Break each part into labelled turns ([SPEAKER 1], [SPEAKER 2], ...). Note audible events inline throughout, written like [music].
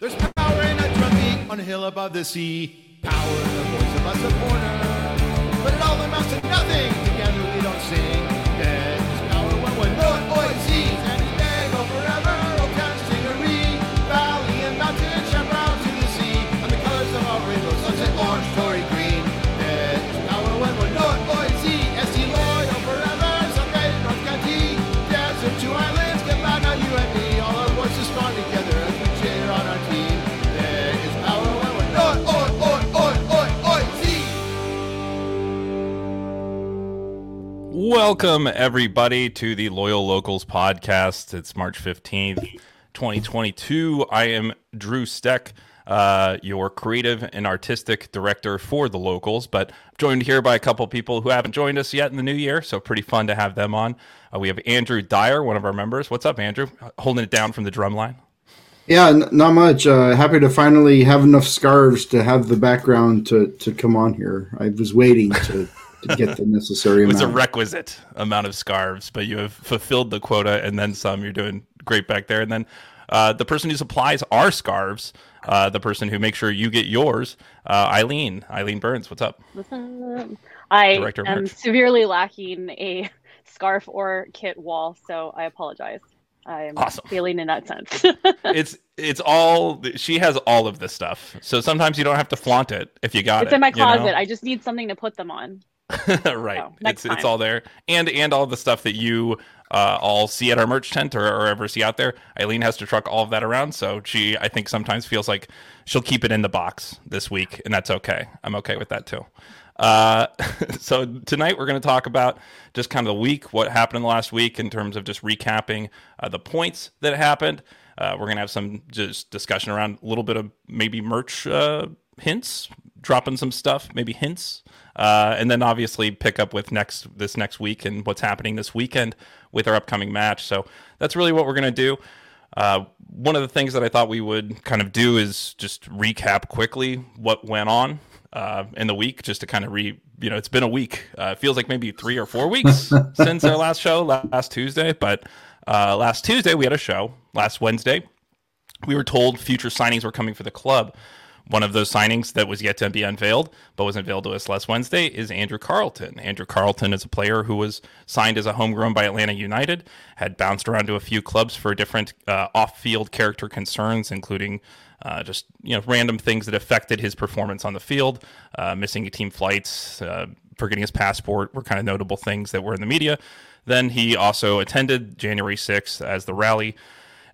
[SPEAKER 1] There's power in a drum on a hill above the sea. Power in the voice of a supporter. But it all amounts to nothing. Together we don't sing. There's power when we're not OIC.
[SPEAKER 2] Welcome, everybody, to the Loyal Locals podcast. It's March 15th, 2022. I am Drew Steck, uh, your creative and artistic director for the Locals, but joined here by a couple people who haven't joined us yet in the new year, so pretty fun to have them on. Uh, we have Andrew Dyer, one of our members. What's up, Andrew? Holding it down from the drum line.
[SPEAKER 3] Yeah, n- not much. Uh, happy to finally have enough scarves to have the background to, to come on here. I was waiting to, to get the necessary [laughs]
[SPEAKER 2] It was a requisite amount of scarves, but you have fulfilled the quota and then some. You're doing great back there. And then uh, the person who supplies our scarves, uh, the person who makes sure you get yours, uh, Eileen. Eileen Burns, what's up?
[SPEAKER 4] I
[SPEAKER 2] Director
[SPEAKER 4] am
[SPEAKER 2] merch.
[SPEAKER 4] severely lacking a [laughs] scarf or kit wall, so I apologize. I'm
[SPEAKER 2] Awesome.
[SPEAKER 4] failing in that sense. [laughs]
[SPEAKER 2] It's it's all she has all of this stuff. So sometimes you don't have to flaunt it if you got
[SPEAKER 4] it's
[SPEAKER 2] it.
[SPEAKER 4] It's in my
[SPEAKER 2] you know?
[SPEAKER 4] closet. I just need something to put them on. [laughs]
[SPEAKER 2] right. It's it's all there, and and all the stuff that you uh, all see at our merch tent or, or ever see out there. Eileen has to truck all of that around, so she I think sometimes feels like she'll keep it in the box this week, and that's okay. I'm okay with that too. Uh, [laughs] so tonight we're going to talk about just kind of the week, what happened in the last week in terms of just recapping uh, the points that happened. Uh, we're going to have some just discussion around a little bit of maybe merch uh, hints, dropping some stuff, maybe hints, uh, and then obviously pick up with next this next week and what's happening this weekend with our upcoming match. So that's really what we're going to do. Uh, one of the things that I thought we would kind of do is just recap quickly what went on uh, in the week, just to kind of re. You know, it's been a week. Uh, it feels like maybe three or four weeks [laughs] since our last show last Tuesday, but uh, last Tuesday we had a show. Last Wednesday we were told future signings were coming for the club. One of those signings that was yet to be unveiled, but was unveiled to us last Wednesday, is Andrew Carleton. Andrew Carleton is a player who was signed as a homegrown by Atlanta United, had bounced around to a few clubs for different uh, off-field character concerns, including uh, just you know random things that affected his performance on the field, uh, missing team flights, uh, forgetting his passport were kind of notable things that were in the media. Then he also attended January 6th as the rally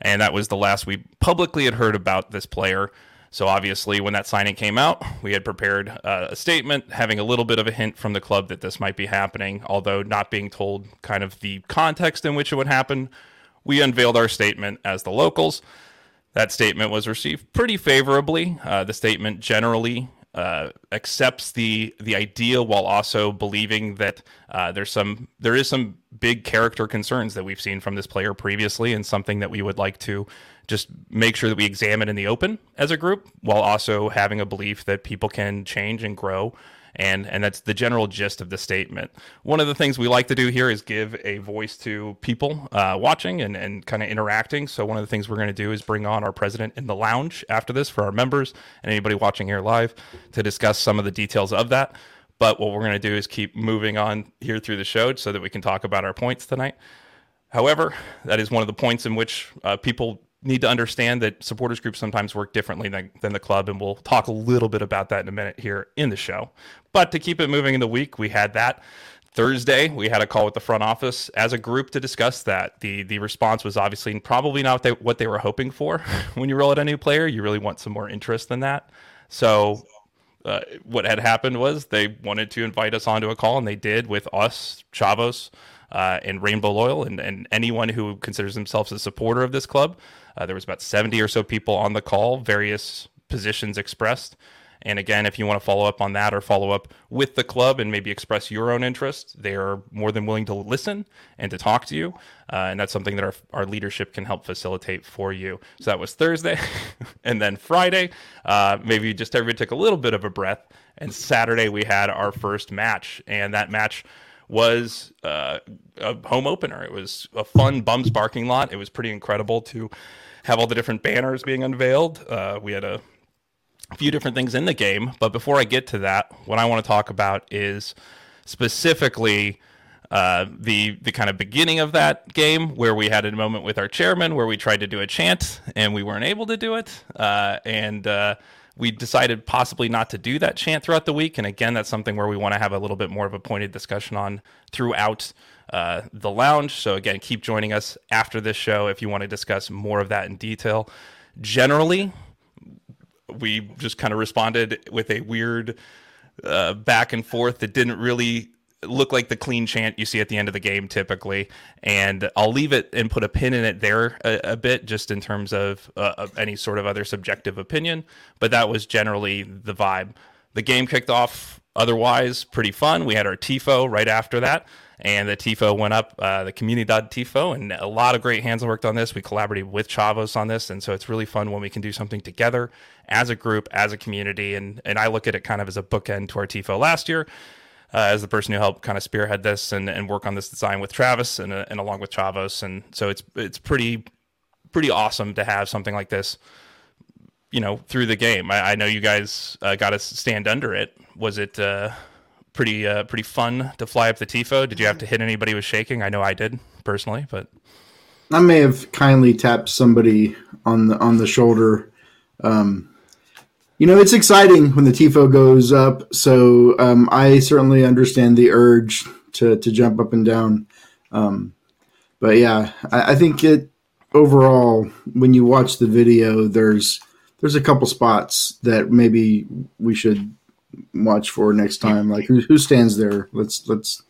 [SPEAKER 2] and that was the last we publicly had heard about this player. So obviously, when that signing came out, we had prepared uh, a statement, having a little bit of a hint from the club that this might be happening, although not being told kind of the context in which it would happen. We unveiled our statement as the locals. That statement was received pretty favorably. Uh, the statement generally uh, accepts the the idea while also believing that uh, there's some there is some big character concerns that we've seen from this player previously, and something that we would like to just make sure that we examine in the open as a group, while also having a belief that people can change and grow. And, and that's the general gist of the statement. One of the things we like to do here is give a voice to people uh, watching and, and kind of interacting. So, one of the things we're going to do is bring on our president in the lounge after this for our members and anybody watching here live to discuss some of the details of that. But what we're going to do is keep moving on here through the show so that we can talk about our points tonight. However, that is one of the points in which uh, people need to understand that supporters groups sometimes work differently than, than the club, and we'll talk a little bit about that in a minute here in the show. But to keep it moving in the week, we had that. Thursday, we had a call with the front office as a group to discuss that. The the response was obviously probably not what they, what they were hoping for. [laughs] when you roll out a new player, you really want some more interest than that. So uh, what had happened was they wanted to invite us onto a call, and they did with us, Chavos, uh, and Rainbow Loyal, and, and anyone who considers themselves a supporter of this club. Uh, there was about 70 or so people on the call, various positions expressed. And again, if you want to follow up on that or follow up with the club and maybe express your own interest, they are more than willing to listen and to talk to you. Uh, and that's something that our, our leadership can help facilitate for you. So that was Thursday. [laughs] and then Friday, uh, maybe just everybody took a little bit of a breath. And Saturday, we had our first match. And that match was uh, a home opener. It was a fun Bums parking lot. It was pretty incredible to have all the different banners being unveiled. Uh, we had a few different things in the game, but before I get to that, what I want to talk about is specifically uh, the the kind of beginning of that game where we had a moment with our chairman where we tried to do a chant and we weren't able to do it, uh, and uh, we decided possibly not to do that chant throughout the week. And again, that's something where we want to have a little bit more of a pointed discussion on throughout uh, the lounge. So again, keep joining us after this show if you want to discuss more of that in detail. Generally, we just kind of responded with a weird uh, back and forth that didn't really look like the clean chant you see at the end of the game typically. And I'll leave it and put a pin in it there a, a bit, just in terms of, uh, of any sort of other subjective opinion. But that was generally the vibe. The game kicked off otherwise pretty fun. We had our TIFO right after that and the TIFO went up, uh, the Comunidad TIFO, and a lot of great hands worked on this. We collaborated with Chavos on this, and so it's really fun when we can do something together as a group, as a community, and and I look at it kind of as a bookend to our TIFO last year. Uh, as the person who helped kind of spearhead this and, and work on this design with Travis and, uh, and along with Chavos, and so it's it's pretty pretty awesome to have something like this, you know, through the game. I, I know you guys uh, got to stand under it. Was it uh, pretty uh, pretty fun to fly up the tifo. Did you have to hit anybody with shaking? I know I did personally, but
[SPEAKER 3] I may have kindly tapped somebody on the on the shoulder. Um, you know, it's exciting when the tifo goes up. So um, I certainly understand the urge to to jump up and down. Um, but yeah, I, I think it overall when you watch the video, there's there's a couple spots that maybe we should watch for next time. Like who who stands there? Let's let's.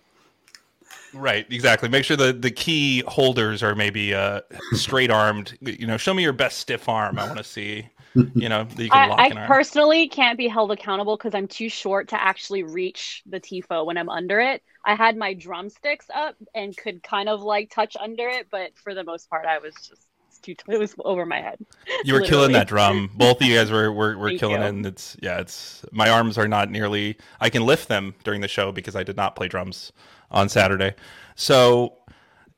[SPEAKER 2] Right, exactly. Make sure the the key holders are maybe uh, straight armed. You know, show me your best stiff arm. I want to see. You know, you can lock
[SPEAKER 4] I, I personally can't be held accountable because I'm too short to actually reach the tifo when I'm under it. I had my drumsticks up and could kind of like touch under it, but for the most part, I was just it's too. It was over my head.
[SPEAKER 2] You were killing that drum. Both of you guys were were, were killing
[SPEAKER 4] you.
[SPEAKER 2] it. And it's yeah, it's my arms are not nearly. I can lift them during the show because I did not play drums on Saturday. So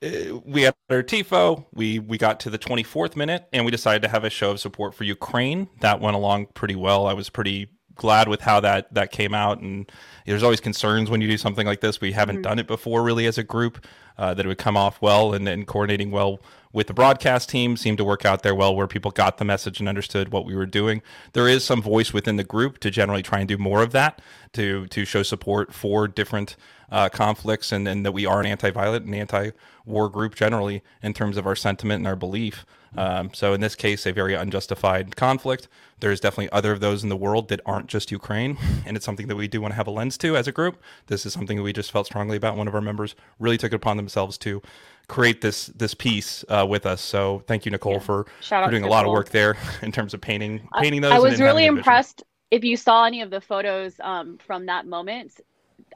[SPEAKER 2] Uh, we had our tifo. We we got to the 24th minute and we decided to have a show of support for Ukraine. That went along pretty well. I was pretty glad with how that that came out. And there's always concerns when you do something like this. We haven't done it before really as a group uh, that it would come off well and, and coordinating well with the broadcast team seemed to work out there well where people got the message and understood what we were doing. There is some voice within the group to generally try and do more of that to to show support for different uh, conflicts and, and that we are an anti-violent and anti-war group generally in terms of our sentiment and our belief um, so in this case, a very unjustified conflict. There's definitely other of those in the world that aren't just Ukraine, [laughs] and it's something that we do want to have a lens to as a group. This is something that we just felt strongly about. One of our members really took it upon themselves to create this this piece uh, with us. So thank you, Nicole,
[SPEAKER 4] Yeah.
[SPEAKER 2] for, for doing a lot of work there [laughs] in terms of painting painting those.
[SPEAKER 4] I
[SPEAKER 2] and
[SPEAKER 4] was really impressed. If you saw any of the photos um, from that moment,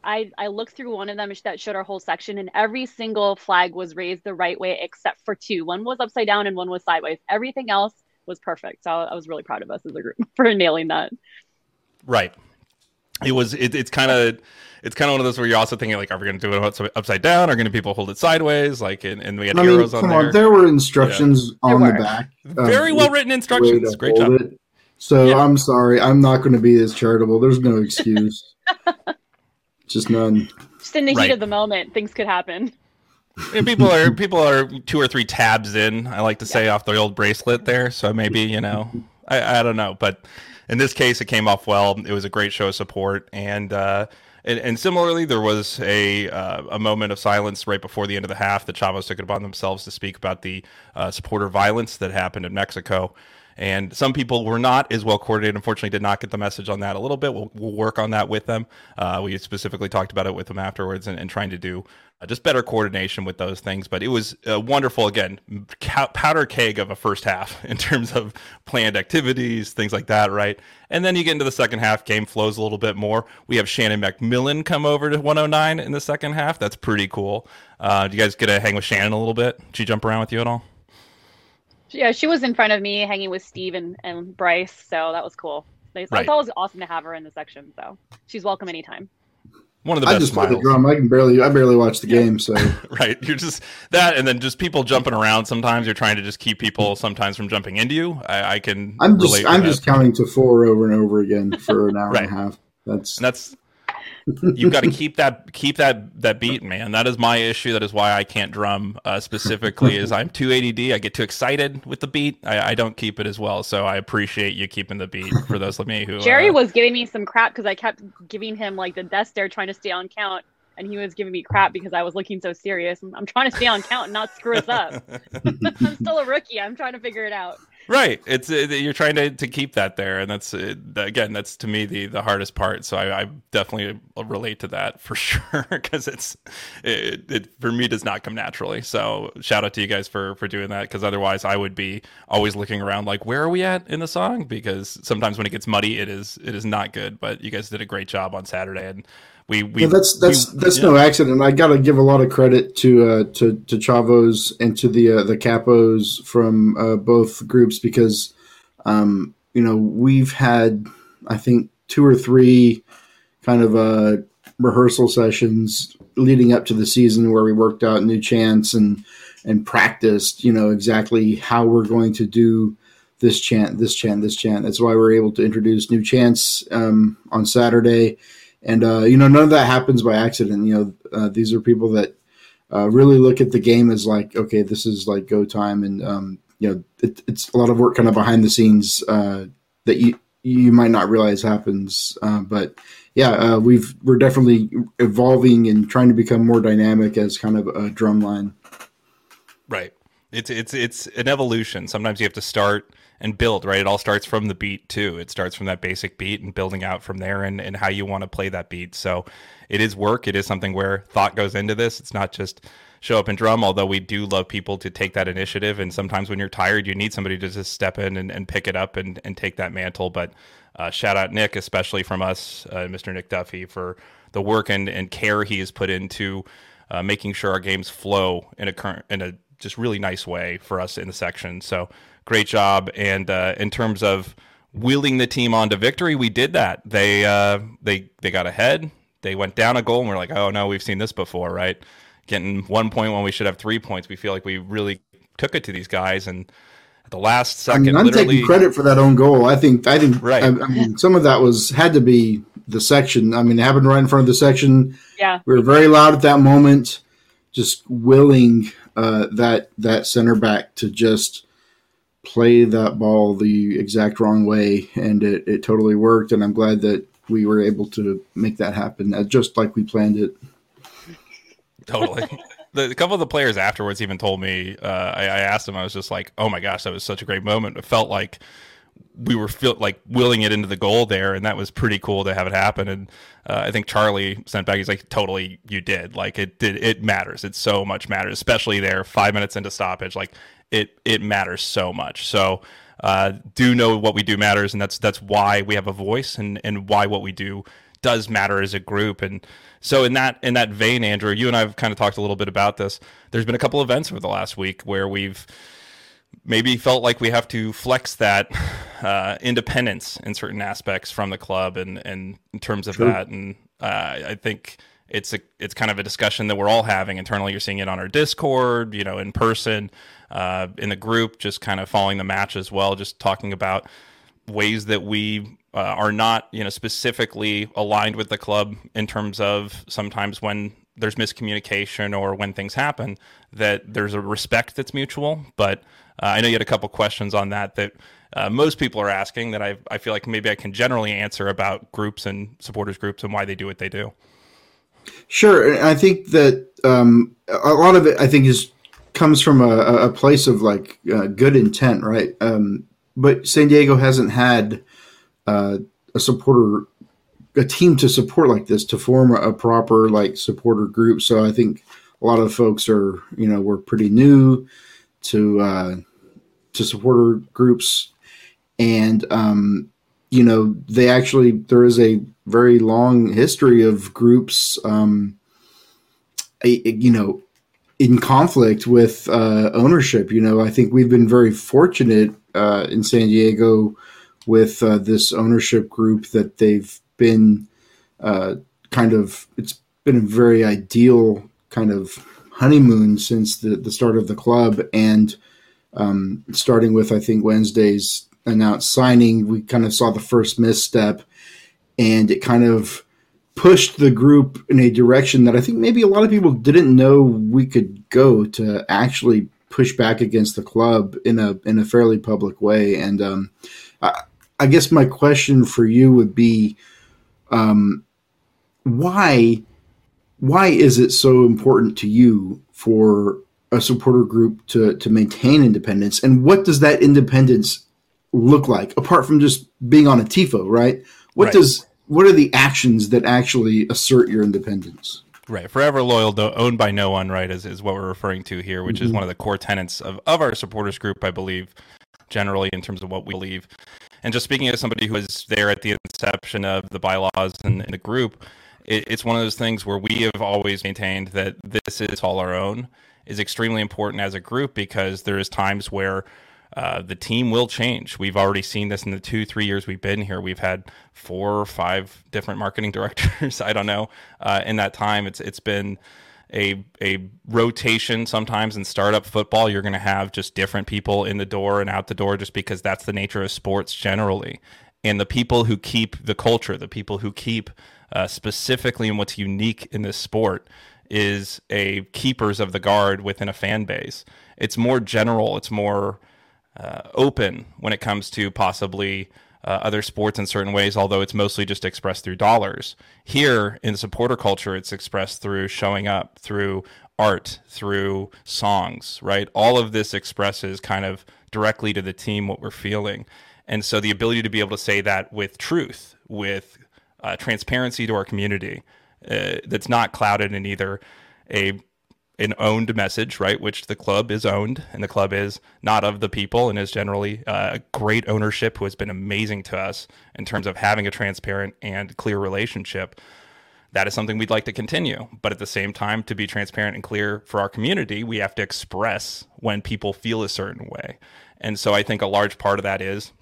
[SPEAKER 4] I I looked through one of them that showed our whole section, and every single flag was raised the right way except for two. One was upside down and one was sideways. Everything else was perfect. So I was really proud of us as a group [laughs] for nailing that.
[SPEAKER 2] Right. It was. It, it's kind of. It's kind of one of those where you're also thinking like, are we going to do it upside down? Are going to people hold it sideways? Like, and, and we had
[SPEAKER 3] I mean,
[SPEAKER 2] arrows on
[SPEAKER 3] come
[SPEAKER 2] there.
[SPEAKER 3] on. There were instructions on
[SPEAKER 4] There
[SPEAKER 3] the
[SPEAKER 4] were.
[SPEAKER 3] back. of
[SPEAKER 2] Very well written instructions. Great job.
[SPEAKER 3] it. So
[SPEAKER 2] Yeah.
[SPEAKER 3] I'm sorry. I'm not going to be as charitable. There's no excuse. [laughs] Just none.
[SPEAKER 4] Just in the
[SPEAKER 2] Right.
[SPEAKER 4] heat of the moment, things could happen. [laughs]
[SPEAKER 2] And people are people are two or three tabs in. I like to say off the old bracelet there. So maybe you know, I, I don't know, but in this case, it came off well. It was a great show of support, and uh, and, and similarly, there was a uh, a moment of silence right before the end of the half. The Chavos took it upon themselves to speak about the uh, supporter violence that happened in Mexico. And some people were not as well coordinated. Unfortunately, did not get the message on that a little bit. We'll, we'll work on that with them. Uh, we specifically talked about it with them afterwards and, and trying to do uh, just better coordination with those things. But it was wonderful, again, powder keg of a first half [laughs] in terms of planned activities, things like that, right? And then you get into the second half, game flows a little bit more. We have Shannon MacMillan come over to 109 in the second half. That's pretty cool. Uh, do you guys get to hang with Shannon a little bit? Did she jump around with you at all?
[SPEAKER 4] Yeah, she was in front of me, hanging with Steve and, and Bryce, so that was cool. They,
[SPEAKER 2] Right.
[SPEAKER 4] It's always awesome to have her in the section, so she's welcome anytime.
[SPEAKER 2] one of the
[SPEAKER 3] I
[SPEAKER 2] best
[SPEAKER 3] just play the
[SPEAKER 2] smiles.
[SPEAKER 3] drum. I can barely, I barely watch the game. So [laughs]
[SPEAKER 2] right you're just that and then just people jumping around sometimes you're trying to just keep people sometimes from jumping into you i, I can
[SPEAKER 3] I'm just, I'm
[SPEAKER 2] that.
[SPEAKER 3] just counting to four over and over again for an hour
[SPEAKER 2] Right.
[SPEAKER 3] and a half. That's
[SPEAKER 2] and that's you've got to [laughs] keep that keep that that beat man that is my issue that is why i can't drum uh, specifically is i'm too add i get too excited with the beat I, I don't keep it as well so i appreciate you keeping the beat for those like me who
[SPEAKER 4] Jerry
[SPEAKER 2] uh,
[SPEAKER 4] was giving me some crap because I kept giving him like the death stare trying to stay on count. And he was giving me crap because I was looking so serious. I'm trying to stay on count and not screw us up. [laughs] I'm still a rookie. I'm trying to figure it out.
[SPEAKER 2] Right. It's uh, you're trying to, to keep that there, and that's uh, again that's to me the the hardest part. So I, I definitely relate to that for [laughs] sure because it's it, it for me does not come naturally. So shout out to you guys for for doing that because otherwise I would be always looking around like where are we at in the song because sometimes when it gets muddy it is it is not good. But you guys did a great job on Saturday and. We, we,
[SPEAKER 3] yeah, that's that's
[SPEAKER 2] we-
[SPEAKER 3] that's
[SPEAKER 2] yeah.
[SPEAKER 3] no accident. I got to give a lot of credit to uh, to to Chavos and to the uh, the capos from uh, both groups because um, you know we've had I think two or three kind of uh, rehearsal sessions leading up to the season where we worked out new chants and and practiced you know exactly how we're going to do this chant this chant this chant that's why we're able to introduce new chants um, on saturday and uh, you know none of that happens by accident you know uh, these are people that uh, really look at the game as like okay this is like go time and um, you know it, it's a lot of work kind of behind the scenes uh, that you you might not realize happens uh, but yeah uh, we've we're definitely evolving and trying to become more dynamic as kind of a drum line
[SPEAKER 2] Right. It's it's it's an evolution. Sometimes you have to start and build, right? It all starts from the beat too. It starts from that basic beat and building out from there and, and how you want to play that beat. So it is work. It is something where thought goes into this. It's not just show up and drum, although we do love people to take that initiative. And sometimes when you're tired, you need somebody to just step in and, and pick it up and, and take that mantle. But uh, shout out Nick, especially from us, uh, Mr. Nick Duffy, for the work and, and care he has put into uh, making sure our games flow in a current in a just really nice way for us in the section. So great job. And uh, in terms of wheeling the team on to victory, we did that. They uh, they they got ahead. They went down a goal, and we're like, oh no, we've seen this before, right? Getting one point when we should have three points. We feel like we really took it to these guys, and at the last
[SPEAKER 3] I
[SPEAKER 2] second,
[SPEAKER 3] mean, I'm
[SPEAKER 2] literally,
[SPEAKER 3] taking credit for that own goal. I think I think
[SPEAKER 2] Right.
[SPEAKER 3] I, I mean, some of that was had to be the section. I mean, it happened right in front of the section.
[SPEAKER 4] Yeah.
[SPEAKER 3] We were very loud at that moment, just willing uh, that that center back to just play that ball the exact wrong way, and it, it totally worked. And I'm glad that we were able to make that happen, uh, just like we planned it.
[SPEAKER 2] totally. [laughs] The, a couple of the players afterwards even told me. Uh, I, I asked them. I was just like, "Oh my gosh, that was such a great moment." It felt like we were feel, like willing it into the goal there, and that was pretty cool to have it happen. And uh, I think Charlie sent back. He's like, "Totally, you did. Like it did. It matters. It so much matters, especially there, five minutes into stoppage. Like it it matters so much. So." Uh, do know what we do matters, and that's that's why we have a voice, and and why what we do does matter as a group. And so in that in that vein, Andrew, you and I have kind of talked a little bit about this. There's been a couple events over the last week where we've maybe felt like we have to flex that uh, independence in certain aspects from the club, and and in terms of
[SPEAKER 3] True.
[SPEAKER 2] that, and uh, I think it's a it's kind of a discussion that we're all having internally. You're seeing it on our Discord, you know, in person, uh, in the group, just kind of following the match as well, just talking about ways that we uh, are not, you know, specifically aligned with the club in terms of sometimes when there's miscommunication or when things happen, that there's a respect that's mutual. But I know you had a couple questions on that that uh, most people are asking that I, I feel like maybe I can generally answer about groups and supporters groups and why they do what they do.
[SPEAKER 3] Sure, I think that um, a lot of it, I think, is comes from a, a place of like uh, good intent, right? Um, but San Diego hasn't had uh, a supporter, a team to support like this to form a proper like supporter group. So I think a lot of folks are, you know, we're pretty new to uh, to supporter groups, and um, you know, they actually there is a very long history of groups, um, a- you know, in conflict with uh, ownership. You know, I think we've been very fortunate uh, in San Diego with uh, this ownership group that they've been uh, kind of it's been a very ideal kind of honeymoon since the, the start of the club and um, starting with I think Wednesday's announced signing, we kind of saw the first misstep, and it kind of pushed the group in a direction that I think maybe a lot of people didn't know we could go to actually push back against the club in a in a fairly public way. And um, I, I, guess my question for you would be, um, why why is it so important to you for a supporter group to to maintain independence, and what does that independence look like apart from just being on a tifo? Right? What right. does what are the actions that actually assert your independence?
[SPEAKER 2] Right, forever loyal, owned by no one. Right, is, is what we're referring to here, which mm-hmm. is one of the core tenets of, of our supporters group, I believe, generally in terms of what we believe. And just speaking as somebody who was there at the inception of the bylaws and, and the group, it, it's one of those things where we have always maintained that this is all our own is extremely important as a group because there is times where uh, the team will change. We've already seen this in the two, three years we've been here. We've had four or five different marketing [laughs] directors. I don't know. Uh, in that time, it's it's been a a rotation. Sometimes in startup football, you're going to have just different people in the door and out the door, just because that's the nature of sports generally. And the people who keep the culture, the people who keep uh, specifically in what's unique in this sport, is a keepers of the guard within a fan base. It's more general. It's more uh, open when it comes to possibly uh, other sports in certain ways, although it's mostly just expressed through dollars. Here in supporter culture, it's expressed through showing up, through art, through songs, right? All of this expresses kind of directly to the team what we're feeling. And so the ability to be able to say that with truth, with uh, transparency to our community, uh, that's not clouded in either a an owned message, right? Which the club is owned, and the club is not of the people, and is generally uh, a great ownership who has been amazing to us in terms of having a transparent and clear relationship. That is something we'd like to continue, but at the same time, to be transparent and clear for our community, we have to express when people feel a certain way, and so I think a large part of that is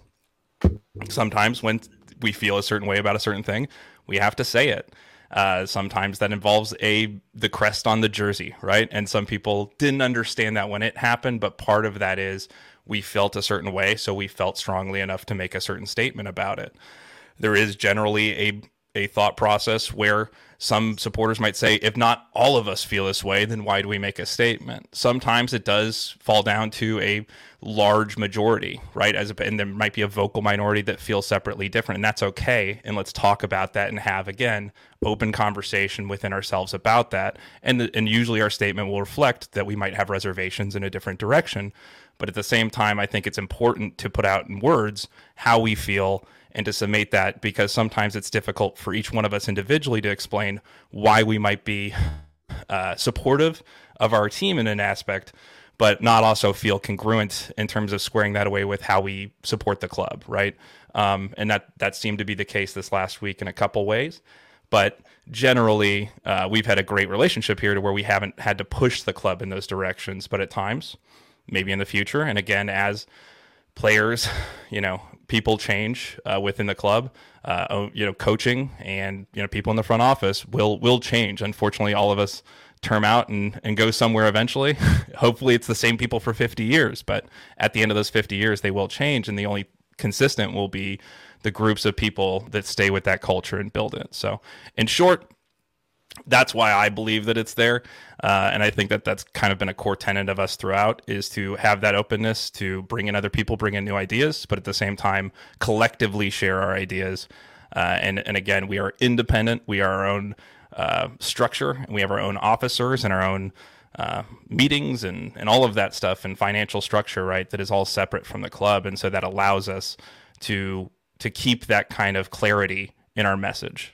[SPEAKER 2] sometimes when we feel a certain way about a certain thing, we have to say it uh, sometimes that involves a the crest on the jersey, right? And some people didn't understand that when it happened, but part of that is we felt a certain way, so we felt strongly enough to make a certain statement about it. There is generally a a thought process where some supporters might say, if not all of us feel this way, then why do we make a statement? Sometimes it does fall down to a large majority, right? As a, and there might be a vocal minority that feels separately different, and that's okay. And let's talk about that and have again open conversation within ourselves about that. And the, and usually our statement will reflect that we might have reservations in a different direction, but at the same time, I think it's important to put out in words how we feel and to summate that because sometimes it's difficult for each one of us individually to explain why we might be uh, supportive of our team in an aspect, but not also feel congruent in terms of squaring that away with how we support the club, right? Um, and that that seemed to be the case this last week in a couple ways. But generally, uh, we've had a great relationship here to where we haven't had to push the club in those directions. But at times, maybe in the future, and again, as players, you know, people change uh, within the club. Uh, oh, you know, coaching and you know people in the front office will will change. Unfortunately, all of us term out and, and go somewhere eventually. [laughs] Hopefully, it's the same people for 50 years, but at the end of those 50 years, they will change, and the only consistent will be the groups of people that stay with that culture and build it. So, in short, that's why I believe that it's there, uh, and I think that that's kind of been a core tenet of us throughout is to have that openness to bring in other people, bring in new ideas, but at the same time collectively share our ideas. Uh, and and again, we are independent. We are our own uh, structure, and we have our own officers and our own uh, meetings and and all of that stuff and financial structure, right? That is all separate from the club, and so that allows us to to keep that kind of clarity in our message.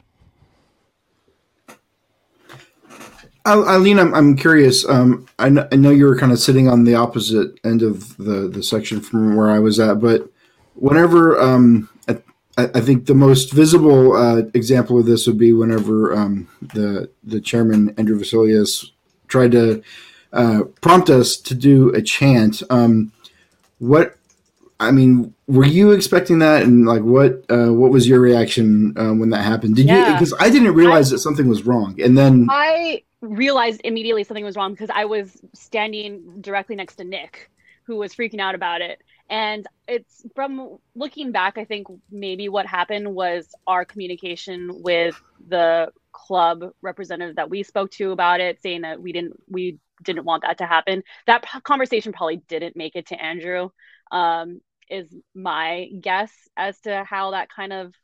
[SPEAKER 3] Eileen, I'm, I'm curious. Um, I, know, I know you were kind of sitting on the opposite end of the, the section from where I was at, but whenever um, I, I, think the most visible uh, example of this would be whenever um, the the chairman Andrew Vassiliadis tried to uh, prompt us to do a chant. Um, what I mean, were you expecting that? And like, what uh, what was your reaction uh, when that happened? Did you? Because I didn't realize that something was wrong, and then
[SPEAKER 4] I realized immediately something was wrong because I was standing directly next to Nick, who was freaking out about it. And it's from looking back, I think maybe what happened was our communication with the club representative that we spoke to about it, saying that we didn't we didn't want that to happen. That p- conversation probably didn't make it to Andrew. Um, is my guess as to how that kind of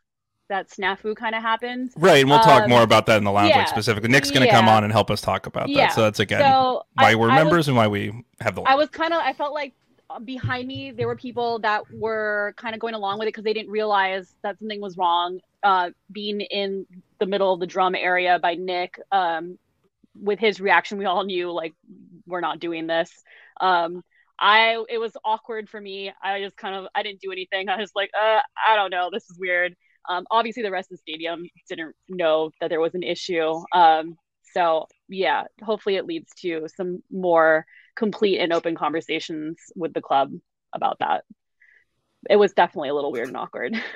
[SPEAKER 4] that snafu kind of happened.
[SPEAKER 2] Right, and we'll talk
[SPEAKER 4] Um,
[SPEAKER 2] more about that in the lounge
[SPEAKER 4] yeah,
[SPEAKER 2] like specifically. Nick's going to come on and help us talk about
[SPEAKER 4] Yeah,
[SPEAKER 2] that. So that's again
[SPEAKER 4] So
[SPEAKER 2] why
[SPEAKER 4] I-
[SPEAKER 2] we're
[SPEAKER 4] I was-
[SPEAKER 2] members and why we have the
[SPEAKER 4] I was kind of I felt like uh, behind me there were people that were kind of going along with it because they didn't realize that something was wrong. Uh, being in the middle of the drum area by Nick, um, with his reaction, we all knew like we're not doing this. Um, I it was awkward for me. I just kind of I didn't do anything. I was like, uh, I don't know, this is weird. Um, obviously, the rest of the stadium didn't know that there was an issue. Um, so yeah, hopefully it leads to some more complete and open conversations with the club about that. It was definitely a little weird and awkward. [laughs]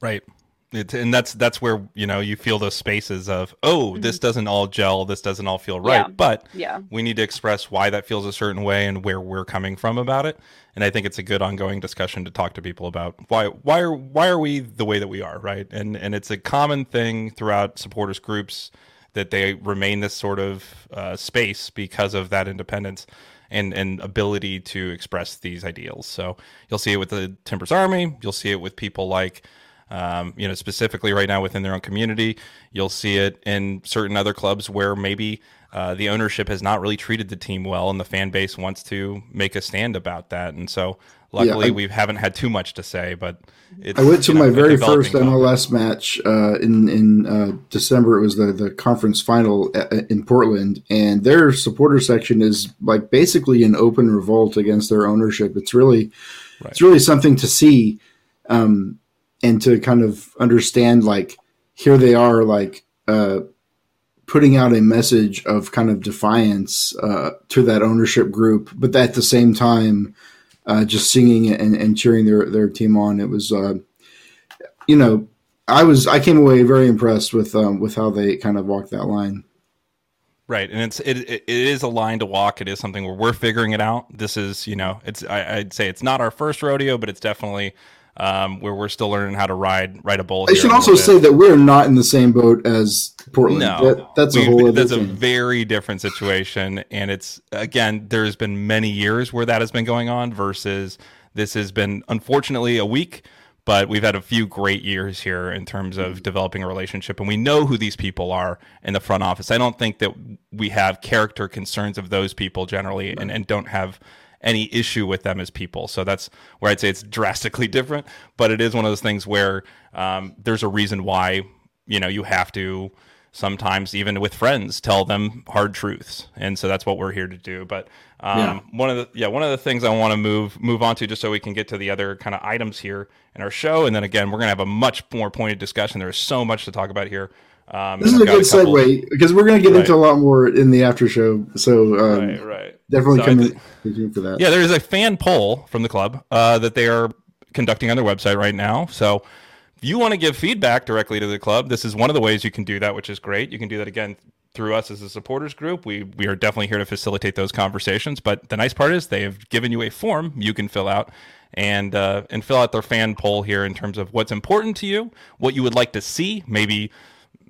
[SPEAKER 2] Right. It's, and that's that's where you know you feel those spaces of oh this doesn't all gel this doesn't all feel right
[SPEAKER 4] Mm-hmm. Yeah.
[SPEAKER 2] but
[SPEAKER 4] yeah.
[SPEAKER 2] we need to express why that feels a certain way and where we're coming from about it and I think it's a good ongoing discussion to talk to people about why why are why are we the way that we are right and and it's a common thing throughout supporters groups that they remain this sort of uh, space because of that independence and and ability to express these ideals. So you'll see it with the Timbers Army. You'll see it with people like. Um, you know, specifically right now within their own community, you'll see it in certain other clubs where maybe uh, the ownership has not really treated the team well, and the fan base wants to make a stand about that. And so, luckily,
[SPEAKER 3] I-
[SPEAKER 2] we haven't had too much to say. But it's,
[SPEAKER 3] I went to
[SPEAKER 2] you know,
[SPEAKER 3] my very first. MLS match uh, in in uh, December. It was the the conference final a- a- in Portland, and their supporter section is like basically an open revolt against their ownership. It's really it's really something to see, um, and to kind of understand. Like here they are, like. Uh, putting out a message of kind of defiance uh, to that ownership group, but at the same time, uh, just singing and, and cheering their, their team on. It was, uh, you know, I was I came away very impressed with um, with how they kind of walked that line.
[SPEAKER 2] Right, and it's it, it is a line to walk. It is something where we're figuring it out. This is you know it's I, I'd say it's not our first rodeo, but it's definitely um, where we're still learning how to ride ride a bull.
[SPEAKER 3] I should also say that we're not in the same boat as Portland.
[SPEAKER 2] no,
[SPEAKER 3] That- that's a whole other
[SPEAKER 2] that's a very different situation, and it's again there's been many years where that has been going on versus this has been unfortunately a week. But we've had a few great years here in terms of developing a relationship, and we know who these people are in the front office. I don't think that we have character concerns of those people generally, and, and don't have any issue with them as people. So that's where I'd say it's drastically [laughs] different. But it is one of those things where um, there's a reason why you know you have to sometimes even with friends tell them hard truths and so that's what we're here to do but um,
[SPEAKER 3] Yeah.
[SPEAKER 2] one of the yeah one of the things i want to move move on to just so we can get to the other kind of items here in our show and then again we're going to have a much more pointed discussion there's so much to talk about here um,
[SPEAKER 3] This is a good
[SPEAKER 2] couple-
[SPEAKER 3] segue because we're going to get
[SPEAKER 2] Right.
[SPEAKER 3] into a lot more in the after show. So um,
[SPEAKER 2] right right
[SPEAKER 3] definitely
[SPEAKER 2] So
[SPEAKER 3] come
[SPEAKER 2] thi-
[SPEAKER 3] in for that.
[SPEAKER 2] Yeah, there is a fan poll from the club uh, that they are conducting on their website right now. So if you want to give feedback directly to the club, this is one of the ways you can do that, which is great. You can do that again through us as a supporters group. We we are definitely here to facilitate those conversations. But the nice part is they have given you a form you can fill out and uh, and fill out their fan poll here in terms of what's important to you, what you would like to see, maybe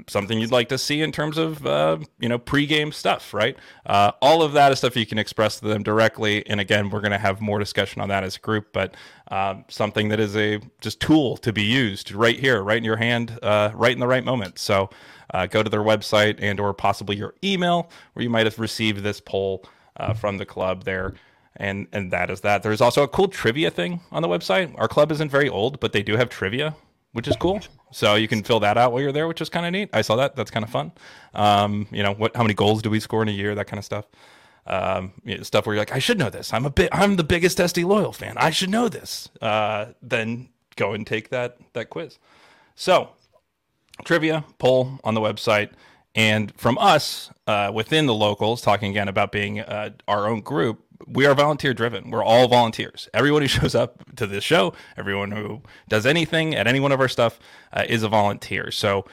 [SPEAKER 2] something you'd like to see in terms of uh, you know pregame stuff, right? Uh, all of that is stuff you can express to them directly. And again, we're going to have more discussion on that as a group, but um, something that is a just tool to be used right here, right in your hand, uh, right in the right moment. So uh, go to their website and or possibly your email where you might have received this poll uh, from the club there. And, and that is that. There's also a cool trivia thing on the website. Our club isn't very old, but they do have trivia which is cool. So you can fill that out while you're there, which is kind of neat. I saw that. That's kind of fun. Um, you know, what? How many goals do we score in a year? That kind of stuff. Um, you know, stuff where you're like, I should know this. I'm a bit. I'm the biggest SD loyal fan. I should know this. Uh, then go and take that that quiz. So trivia poll on the website. And from us uh, within the locals, talking again about being uh, our own group, we are volunteer driven. We're all volunteers. Everyone who [laughs] shows up to this show, everyone who does anything at any one of our stuff uh, is a volunteer. So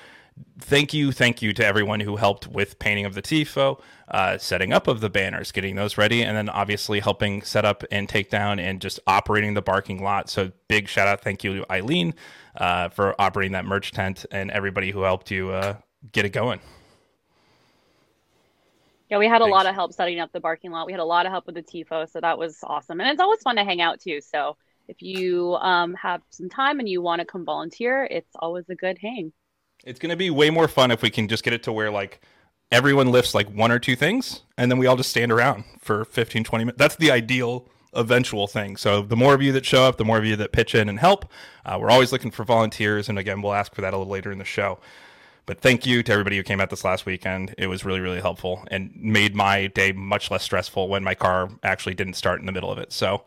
[SPEAKER 2] thank you, thank you to everyone who helped with painting of the tifo, uh, setting up of the banners, getting those ready, and then obviously helping set up and take down and just operating the barking lot. So big shout out, thank you to Eileen uh, for operating that merch tent and everybody who helped you uh, get it going.
[SPEAKER 4] Yeah, we had a lot of help setting up the parking lot. We had a lot of help with the tifo, so that was awesome. And it's always fun to hang out too. So if you um, have some time and you want to come volunteer, it's always a good hang.
[SPEAKER 2] It's going to be way more fun if we can just get it to where like everyone lifts like one or two things and then we all just stand around for 15 20 minutes. That's the ideal eventual thing. So the more of you that show up, the more of you that pitch in and help. Uh, we're always looking for volunteers and again, we'll ask for that a little later in the show. But thank you to everybody who came out this last weekend. It was really, really helpful and made my day much less stressful when my car actually didn't start in the middle of it. So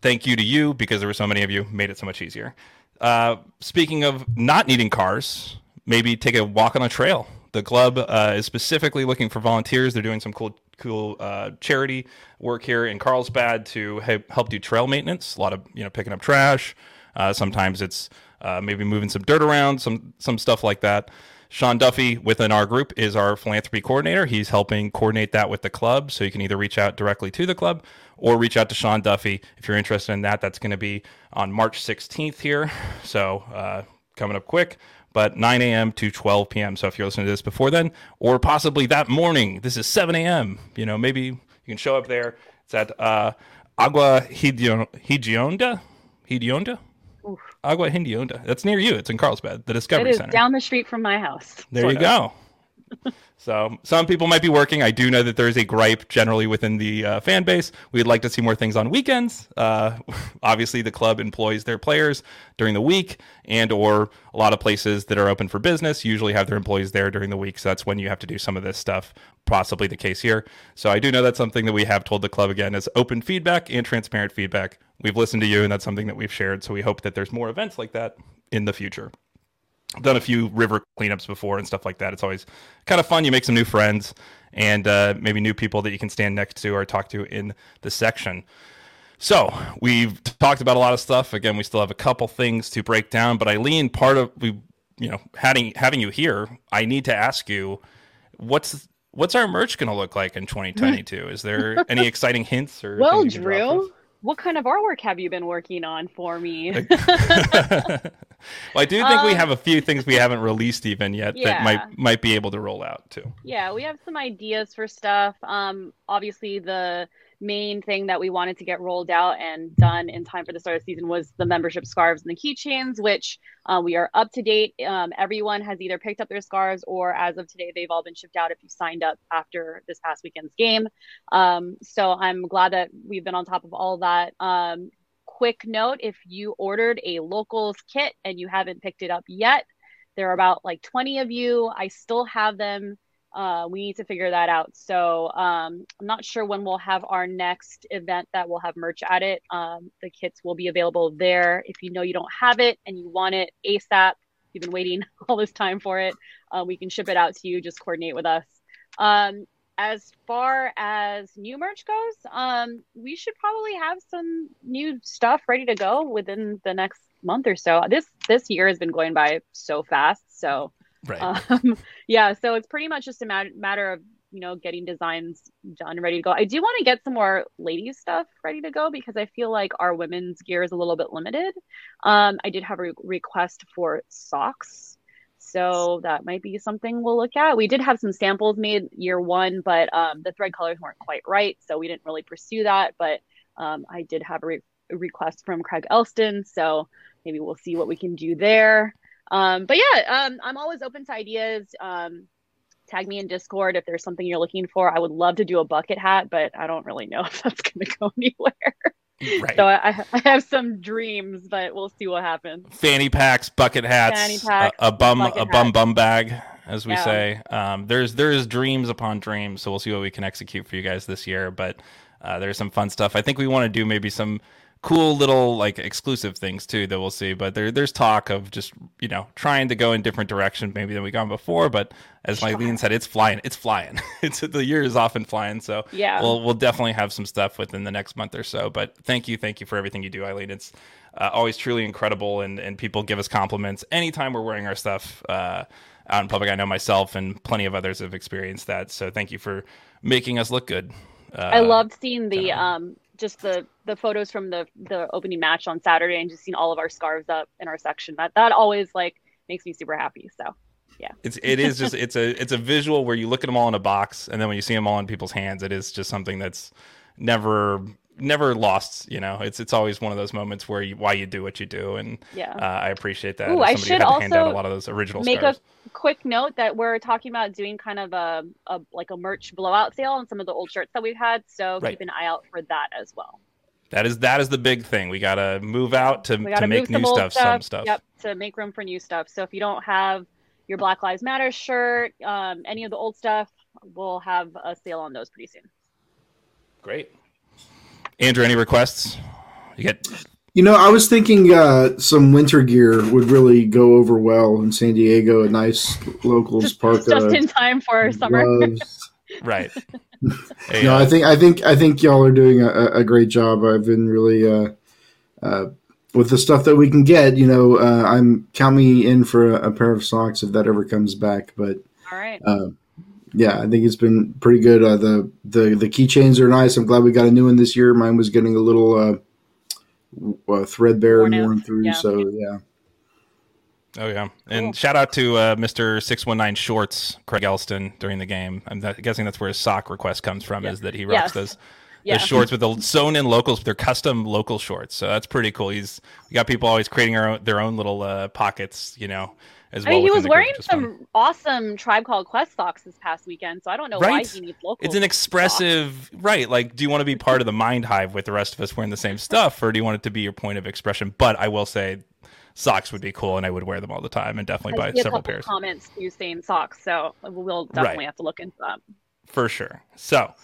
[SPEAKER 2] thank you to you because there were so many of you, made it so much easier. Uh, speaking of not needing cars, maybe take a walk on a trail. The club uh, is specifically looking for volunteers. They're doing some cool, cool uh, charity work here in Carlsbad to he- help do trail maintenance. A lot of you know picking up trash. Uh, sometimes it's uh, maybe moving some dirt around, some some stuff like that. Sean Duffy within our group is our philanthropy coordinator. He's helping coordinate that with the club. So you can either reach out directly to the club or reach out to Sean Duffy if you're interested in that. That's going to be on March 16th here. So uh, coming up quick, but 9 a.m. to 12 p.m. So if you're listening to this before then, or possibly that morning, this is 7 a.m. You know, maybe you can show up there. It's at uh, Agua Hidion- Hedionda. Hedionda? Agua Hedionda. That's near you. It's in Carlsbad, the Discovery
[SPEAKER 4] is
[SPEAKER 2] Center.
[SPEAKER 4] down the street from my house.
[SPEAKER 2] There
[SPEAKER 4] sort
[SPEAKER 2] you
[SPEAKER 4] of.
[SPEAKER 2] go. So some people might be working. I do know that there is a gripe generally within the uh, fan base. We'd like to see more things on weekends. Uh, [laughs] obviously, the club employs their players during the week, and or a lot of places that are open for business usually have their employees there during the week. So that's when you have to do some of this stuff. Possibly the case here. So I do know that's something that we have told the club again is open feedback and transparent feedback. We've listened to you, and that's something that we've shared. So we hope that there's more events like that in the future. I've done a few river cleanups before and stuff like that. It's always kind of fun. You make some new friends and uh, maybe new people that you can stand next to or talk to in the section. So we've talked about a lot of stuff. Again, we still have a couple things to break down. But Eileen, part of we, you know, having having you here, I need to ask you, what's what's our merch going to look like in 2022? Is there any [laughs] exciting hints or?
[SPEAKER 4] Well, Drew? What kind of artwork have you been working on for me? [laughs] [laughs]
[SPEAKER 2] well, I do think we
[SPEAKER 4] Um,
[SPEAKER 2] have a few things we haven't released even yet that might might be able to roll out too.
[SPEAKER 4] Yeah, we have some ideas for stuff. Um, obviously, the main thing that we wanted to get rolled out and done in time for the start of the season was the membership scarves and the keychains, which uh, we are up to date. Um, everyone has either picked up their scarves or, as of today, they've all been shipped out if you signed up after this past weekend's game. Um, so I'm glad that we've been on top of all that. Um, quick note if you ordered a locals kit and you haven't picked it up yet, there are about like 20 of you. I still have them. Uh, we need to figure that out. So um, I'm not sure when we'll have our next event that will have merch at it. Um, the kits will be available there. If you know you don't have it and you want it ASAP, you've been waiting [laughs] all this time for it, uh, we can ship it out to you. Just coordinate with us. Um, as far as new merch goes, um, we should probably have some new stuff ready to go within the next month or so. This this year has been going by so fast. So
[SPEAKER 2] Right.
[SPEAKER 4] um, [laughs] yeah, so it's pretty much just a mat- matter of you know getting designs done, ready to go. I do want to get some more ladies stuff ready to go because I feel like our women's gear is a little bit limited. Um, I did have a re- request for socks, so that might be something we'll look at. We did have some samples made year one, but um, the thread colors weren't quite right, so we didn't really pursue that. But um, I did have a, re- a request from Craig Elston, so maybe we'll see what we can do there. Um, but yeah, um, I'm always open to ideas. Um, tag me in Discord if there's something you're looking for. I would love to do a bucket hat, but I don't really know [laughs] if that's going to go anywhere.
[SPEAKER 2] right.
[SPEAKER 4] So I, I have some dreams, but we'll see what happens.
[SPEAKER 2] Fanny packs, bucket hats,
[SPEAKER 4] Fanny packs,
[SPEAKER 2] a, a bum, a bum
[SPEAKER 4] hats.
[SPEAKER 2] bum bag, as we
[SPEAKER 4] Yeah.
[SPEAKER 2] say. Um, there's there's dreams upon dreams, so we'll see what we can execute for you guys this year. But uh, there's some fun stuff. I think we want to do maybe some cool little like exclusive things too that we'll see. But there there's talk of just you know trying to go in different direction maybe than we gone before. But as Mylene said, it's flying. It's flying. [laughs] it's the year is often flying. So
[SPEAKER 4] Yeah.
[SPEAKER 2] we'll we'll definitely have some stuff within the next month or so. But thank you, thank you for everything you do, Eileen. It's uh, always truly incredible, and and people give us compliments anytime we're wearing our stuff. Uh, out in public, I know myself and plenty of others have experienced that. So thank you for making us look good. Uh,
[SPEAKER 4] I loved seeing the um just the the photos from the the opening match on Saturday and just seeing all of our scarves up in our section. That that always like makes me super happy. So yeah
[SPEAKER 2] It's it is just it's a it's a visual where you look at them all in a box, and then when you see them all in people's hands, it is just something that's never never lost. You know, it's it's always one of those moments where you why you do what you do, and
[SPEAKER 4] yeah.
[SPEAKER 2] uh, I appreciate that.
[SPEAKER 4] Ooh, I should
[SPEAKER 2] had to hand out a
[SPEAKER 4] also
[SPEAKER 2] lot of those original
[SPEAKER 4] make
[SPEAKER 2] scarves.
[SPEAKER 4] a quick note that we're talking about doing kind of a, a like a merch blowout sale on some of the old shirts that we've had. So
[SPEAKER 2] Right.
[SPEAKER 4] keep an eye out for that as well.
[SPEAKER 2] That is that is the big thing. We gotta move out to to make new stuff,
[SPEAKER 4] stuff.
[SPEAKER 2] some stuff.
[SPEAKER 4] Yep, to make room for new stuff. So if you don't have your Black Lives Matter shirt, um, any of the old stuff, we'll have a sale on those pretty soon.
[SPEAKER 2] Great. Andrew, any requests? You get
[SPEAKER 3] You know, I was thinking uh, some winter gear would really go over well in San Diego. A nice locals
[SPEAKER 4] Just,
[SPEAKER 3] parka,
[SPEAKER 4] just in time for summer.
[SPEAKER 3] gloves. [laughs]
[SPEAKER 2] right. [laughs] Hey,
[SPEAKER 3] No,
[SPEAKER 2] uh,
[SPEAKER 3] I think I think I think y'all are doing a, a great job. I've been really uh, uh, with the stuff that we can get. You know, uh, I'm count me in for a, a pair of socks if that ever comes back. But
[SPEAKER 4] All right.
[SPEAKER 3] Yeah, I think it's been pretty good. Uh, the the the keychains are nice. I'm glad we got a new one this year. Mine was getting a little uh, uh, threadbare
[SPEAKER 4] Worn
[SPEAKER 3] and
[SPEAKER 4] out.
[SPEAKER 3] worn through.
[SPEAKER 4] Yeah.
[SPEAKER 3] So yeah,
[SPEAKER 2] Oh yeah, and
[SPEAKER 4] Cool.
[SPEAKER 2] shout out to uh, Mr. Six One Nine Shorts, Craig Elston, during the game. I'm th- guessing that's where his sock request comes from. Is that he rocks
[SPEAKER 4] Yes.
[SPEAKER 2] those [laughs]
[SPEAKER 4] Yeah.
[SPEAKER 2] those shorts with the sewn in locals, they're custom local shorts. So that's pretty cool. He's we got people always creating their own, their own little uh, pockets, you know, as
[SPEAKER 4] I
[SPEAKER 2] well.
[SPEAKER 4] mean, he was wearing
[SPEAKER 2] is fun.
[SPEAKER 4] some awesome Tribe Called Quest socks this past weekend, so I don't know why he needs local.
[SPEAKER 2] It's an expressive, right? Like, do you want to be part of the mind hive with the rest of us wearing the same stuff, or do you want it to be your point of expression? But I will say, socks would be cool, and I would wear them all the time, and definitely
[SPEAKER 4] I
[SPEAKER 2] buy several pairs.
[SPEAKER 4] comments to saying socks, so we'll definitely have to look into that.
[SPEAKER 2] for sure. So,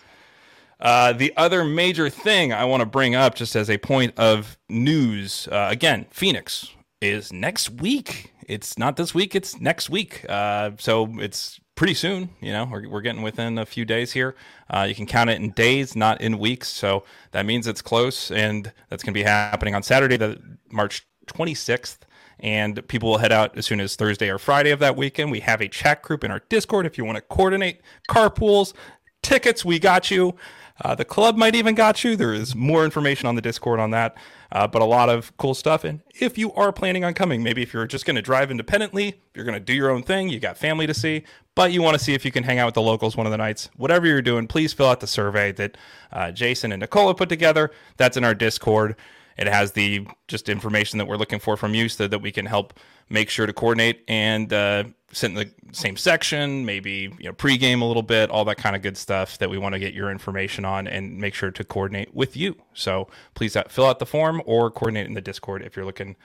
[SPEAKER 2] uh, the other major thing I want to bring up, just as a point of news, uh, again, Phoenix is next week. It's not this week; it's next week. Uh, so it's pretty soon. You know, we're, we're getting within a few days here. Uh, you can count it in days, not in weeks. So that means it's close, and that's going to be happening on Saturday, the March 26th. And people will head out as soon as Thursday or Friday of that weekend. We have a chat group in our Discord if you want to coordinate carpools, tickets. We got you. Uh, the club might even got you. There is more information on the Discord on that, uh, but a lot of cool stuff. And if you are planning on coming, maybe if you're just going to drive independently, you're going to do your own thing, you got family to see, but you want to see if you can hang out with the locals one of the nights, whatever you're doing, please fill out the survey that uh, Jason and Nicola put together. That's in our Discord. It has the just information that we're looking for from you so that we can help make sure to coordinate and uh, sit in the same section, maybe you know pregame a little bit, all that kind of good stuff that we want to get your information on and make sure to coordinate with you. So please uh, fill out the form or coordinate in the Discord if you're looking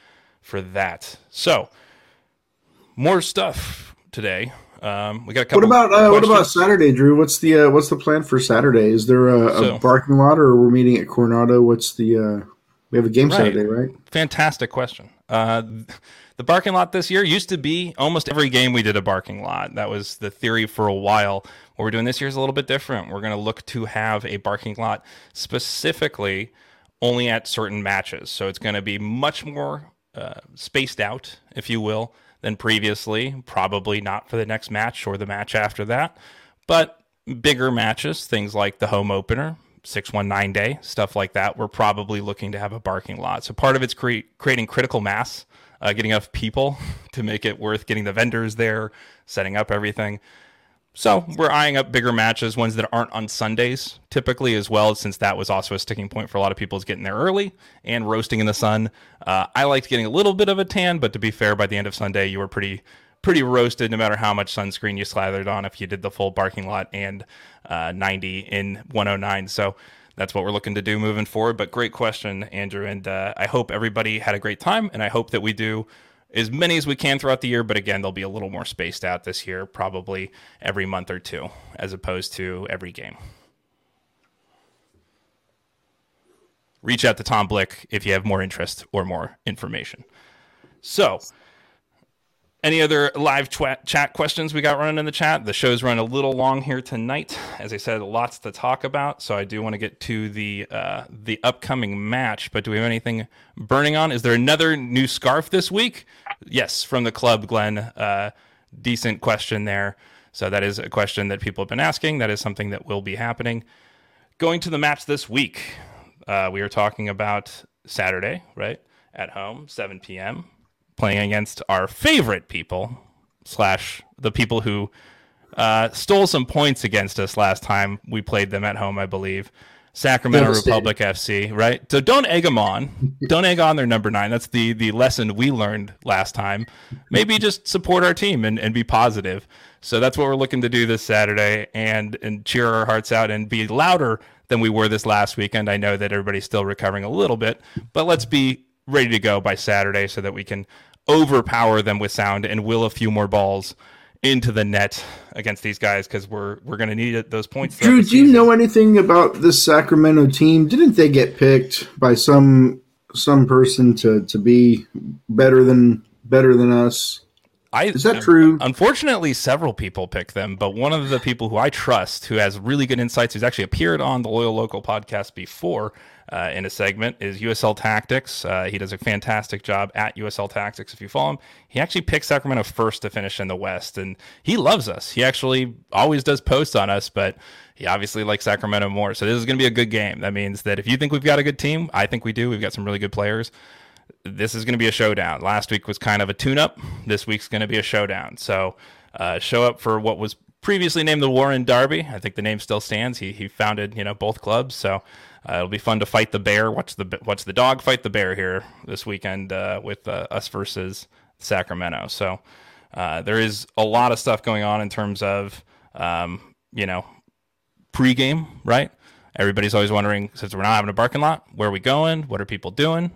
[SPEAKER 2] for that. So more stuff today. Um, we got a couple.
[SPEAKER 3] what about uh, what about. Saturday, Drew? What's the uh, what's the plan for Saturday? Is there a, a
[SPEAKER 2] So-
[SPEAKER 3] parking lot, or we're meeting at Coronado? What's the uh, we have a game
[SPEAKER 2] Right.
[SPEAKER 3] Saturday, right?
[SPEAKER 2] Fantastic question. Uh, [laughs] the parking lot this year used to be almost every game we did a parking lot. That was the theory for a while. What we're doing this year is a little bit different. We're going to look to have a parking lot specifically only at certain matches. So it's going to be much more uh, spaced out, if you will, than previously. Probably not for the next match or the match after that, but bigger matches, things like the home opener, 619 day, stuff like that, we're probably looking to have a parking lot. So part of it's cre- creating critical mass, uh, getting enough people [laughs] to make it worth getting the vendors there, setting up everything. So we're eyeing up bigger matches, ones that aren't on Sundays typically as well, since that was also a sticking point for a lot of people is getting there early and roasting in the sun. Uh, I liked getting a little bit of a tan, but to be fair, by the end of Sunday, you were pretty pretty roasted no matter how much sunscreen you slathered on if you did the full parking lot and uh, 90 in 109. So that's what we're looking to do moving forward. But great question, Andrew. And uh, I hope everybody had a great time. And I hope that we do as many as we can throughout the year. But again, they'll be a little more spaced out this year, probably every month or two, as opposed to every game. reach out to Tom Blick if you have more interest or more information. So, any other live chat questions we got running in the chat? The show's run a little long here tonight. As I said, lots to talk about, so I do want to get to the uh, the upcoming match. But do we have anything burning on? Is there another new scarf this week? Yes, from the club, Glenn. Uh, decent question there. So that is a question that people have been asking. That is something that will be happening. Going to the match this week, uh, we are talking about Saturday, right? At home, 7 p.m playing against our favorite people slash the people who uh, stole some points against us last time we played them at home, I believe. Sacramento Republic FC, right? So don't egg them on. [laughs] don't egg on their number nine. That's the the lesson we learned last time. Maybe just support our team and, and be positive. So that's what we're looking to do this Saturday and and cheer our hearts out and be louder than we were this last weekend. I know that everybody's still recovering a little bit, but let's be ready to go by Saturday so that we can overpower them with sound and will a few more balls into the net against these guys because we're we're going to need it, those points.
[SPEAKER 3] Drew, do you know anything about this Sacramento team? Didn't they get picked by some some person to to be better than better than us?
[SPEAKER 2] I,
[SPEAKER 3] Is that true?
[SPEAKER 2] Unfortunately, several people pick them, but one of the people who I trust, who has really good insights, who's actually appeared on the Loyal Local podcast before, uh, in a segment is USL Tactics. Uh, he does a fantastic job at USL Tactics. If you follow him, he actually picked Sacramento first to finish in the West, and he loves us. He actually always does posts on us, but he obviously likes Sacramento more. So this is going to be a good game. That means that if you think we've got a good team, I think we do. We've got some really good players. This is going to be a showdown. Last week was kind of a tune-up. This week's going to be a showdown. So uh, show up for what was previously named the Warren Derby. I think the name still stands. He he founded you know both clubs, so uh, it'll be fun to fight the bear. Watch the watch the dog fight the bear here this weekend uh, with uh, us versus Sacramento. So uh, there is a lot of stuff going on in terms of um, you know pregame, right? Everybody's always wondering since we're not having a parking lot, where are we going? What are people doing?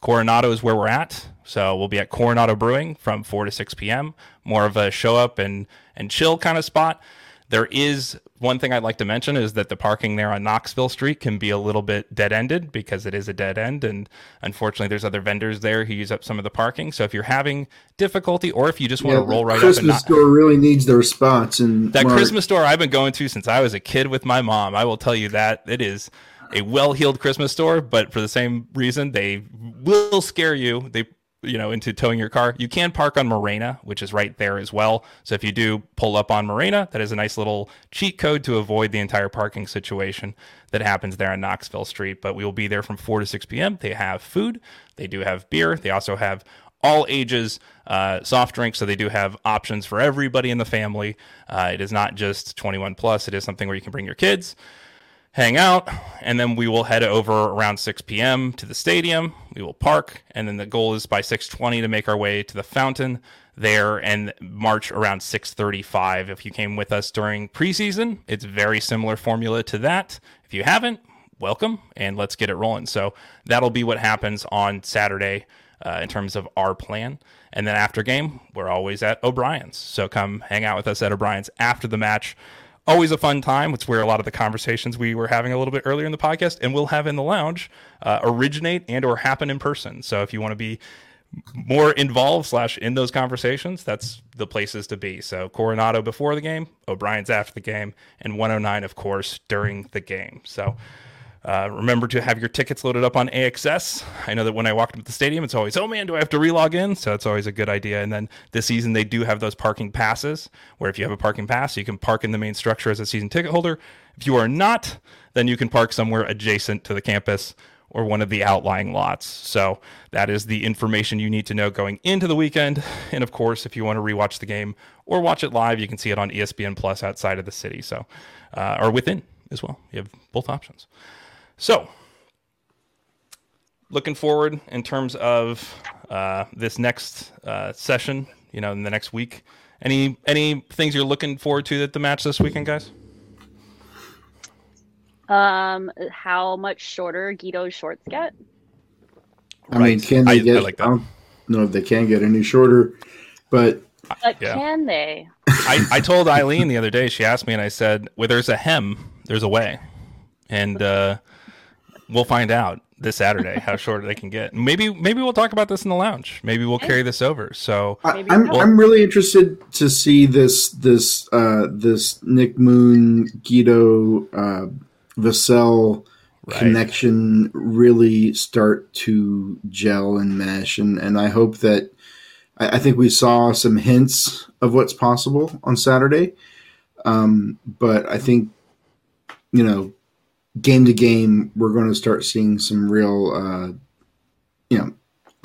[SPEAKER 2] Coronado is where we're at. So we'll be at Coronado Brewing from 4 to 6 p.m. More of a show up and, and chill kind of spot. There is one thing I'd like to mention is that the parking there on Knoxville Street can be a little bit dead ended because it is a dead end. And unfortunately, there's other vendors there who use up some of the parking. So if you're having difficulty or if you just want yeah, to roll right
[SPEAKER 3] Christmas
[SPEAKER 2] up and not.
[SPEAKER 3] store really needs their spots. And
[SPEAKER 2] that Mark. Christmas store I've been going to since I was a kid with my mom, I will tell you that it is a well-heeled Christmas store, but for the same reason, they will scare you. They you know into towing your car. You can park on Morena which is right there as well. So if you do pull up on Morena that is a nice little cheat code to avoid the entire parking situation that happens there on knoxville street. But we will be there from 4 to 6 p.m they have food they do have beer they also have all ages uh, soft drinks. So they do have options for everybody in the family. Uh, it is not just 21 plus. It is something where you can bring your kids hang out, and then we will head over around 6 p.m. to the stadium. We will park, and then the goal is by 6:20 to make our way to the fountain there and march around 6:35. If you came with us during preseason, it's very similar formula to that. If you haven't, welcome, and let's get it rolling. So that'll be what happens on Saturday. Uh, in terms of our plan. And then after game, we're always at O'Brien's. So come hang out with us at O'Brien's after the match always a fun time. It's where a lot of the conversations we were having a little bit earlier in the podcast and we'll have in the lounge uh, originate and or happen in person. So if you want to be more involved slash in those conversations, that's the places to be. So Coronado before the game, O'Brien's after the game, and 109 of course during the game. So uh, remember to have your tickets loaded up on AXS. I know that when I walk into the stadium, it's always, oh man, do I have to relog in? So it's always a good idea. And then this season, they do have those parking passes where if you have a parking pass, you can park in the main structure as a season ticket holder. If you are not, then you can park somewhere adjacent to the campus or one of the outlying lots. So that is the information you need to know going into the weekend. And of course, if you want to rewatch the game or watch it live, you can see it on ESPN Plus outside of the city. So, uh, or within as well. You have both options. So, looking forward in terms of uh, this next uh, session, you know, in the next week. Any any things you're looking forward to at the match this weekend, guys?
[SPEAKER 4] Um, how much shorter Guido's shorts get?
[SPEAKER 3] I mean, can they I, get? I, like I don't know if they can get any shorter, but
[SPEAKER 4] but yeah. can they?
[SPEAKER 2] I, I told Eileen the other day. She asked me, and I said, "Where there's a hem, there's a way," and uh, we'll find out. this Saturday, how [laughs] short they can get. Maybe maybe we'll talk about this in the lounge. Maybe we'll carry this over. So
[SPEAKER 3] I,
[SPEAKER 4] Maybe
[SPEAKER 3] I'm
[SPEAKER 4] so.
[SPEAKER 3] I'm really interested to see this this uh, this Nick Moon Guido uh, Vassell
[SPEAKER 2] Right.
[SPEAKER 3] connection really start to gel and mesh, and and I hope that I, I think we saw some hints of what's possible on Saturday, um, but I think you know game to game we're going to start seeing some real uh, you know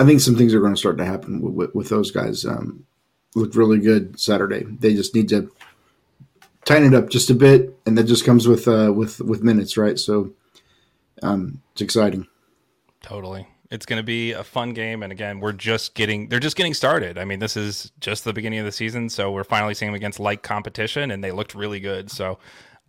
[SPEAKER 3] I think some things are going to start to happen with, with, with those guys. Um, looked really good Saturday. They just need to tighten it up just a bit, and that just comes with uh, with with minutes, right? So um, it's exciting.
[SPEAKER 2] Totally. It's going to be a fun game. And again, we're just getting, they're just getting started. I mean, this is just the beginning of the season. So we're finally seeing them against light competition and they looked really good. So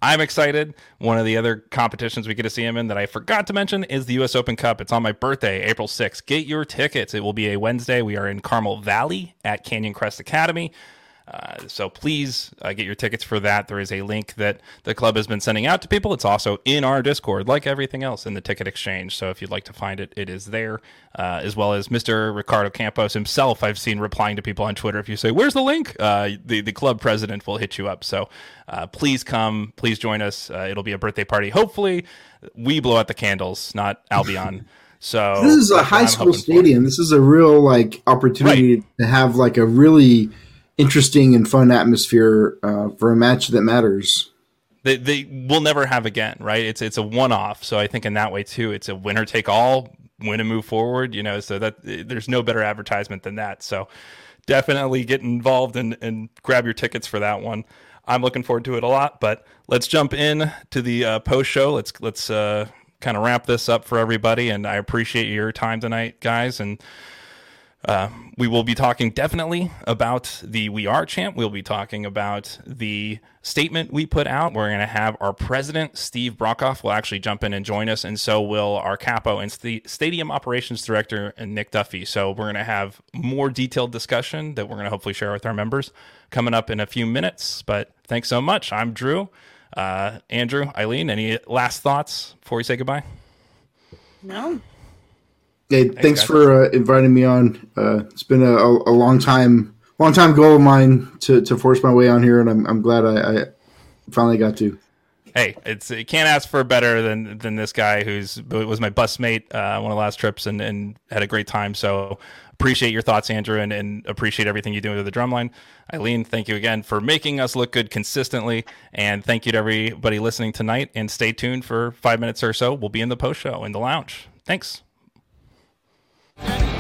[SPEAKER 2] I'm excited. One of the other competitions we get to see him in that I forgot to mention is the U.S. Open Cup. It's on my birthday, April 6th. Get your tickets. It will be a Wednesday. We are in Carmel Valley at Canyon Crest Academy. Uh, so please uh, get your tickets for that. There is a link that the club has been sending out to people. It's also in our Discord, like everything else in the ticket exchange. So if you'd like to find it, it is there, uh, as well as Mr. Ricardo Campos himself. I've seen replying to people on Twitter. If you say, "Where's the link?" Uh, the the club president will hit you up. So uh, please come, please join us. Uh, it'll be a birthday party. Hopefully, we blow out the candles, not Albion. [laughs] So
[SPEAKER 3] This is a high
[SPEAKER 2] I'm
[SPEAKER 3] school
[SPEAKER 2] hoping for.
[SPEAKER 3] stadium. This is a real like opportunity to have like a really interesting and fun atmosphere uh, for a match that matters.
[SPEAKER 2] they they will never have again, right? It's it's a one off. So I think in that way too, it's a winner take all, win and move forward. You know, so that there's no better advertisement than that. So definitely get involved and and grab your tickets for that one. I'm looking forward to it a lot. But let's jump in to the uh, post show. Let's let's uh, kind of wrap this up for everybody. And I appreciate your time tonight, guys. And uh, we will be talking definitely about the We Are champ. We'll be talking about the statement we put out. We're going to have our president, Steve Brockoff, will actually jump in and join us, and so will our capo and st- stadium operations director, Nick Duffy. So we're going to have more detailed discussion that we're going to hopefully share with our members coming up in a few minutes. But thanks so much. I'm Drew. Uh, Andrew, Eileen, any last thoughts before we say goodbye?
[SPEAKER 4] No.
[SPEAKER 3] Hey, thanks
[SPEAKER 2] guys.
[SPEAKER 3] for uh, inviting me on. Uh, it's been a, a, a long time, long time goal of mine to, to force my way on here, and I'm, I'm glad I, I finally got to.
[SPEAKER 2] hey, it's you can't ask for better than than this guy who's was my bus mate uh, one of the last trips and, and had a great time. So appreciate your thoughts, Andrew, and, and appreciate everything you do with the drumline. Eileen, thank you again for making us look good consistently, and thank you to everybody listening tonight. And stay tuned for five minutes or so. We'll be in the post show in the lounge. Thanks. And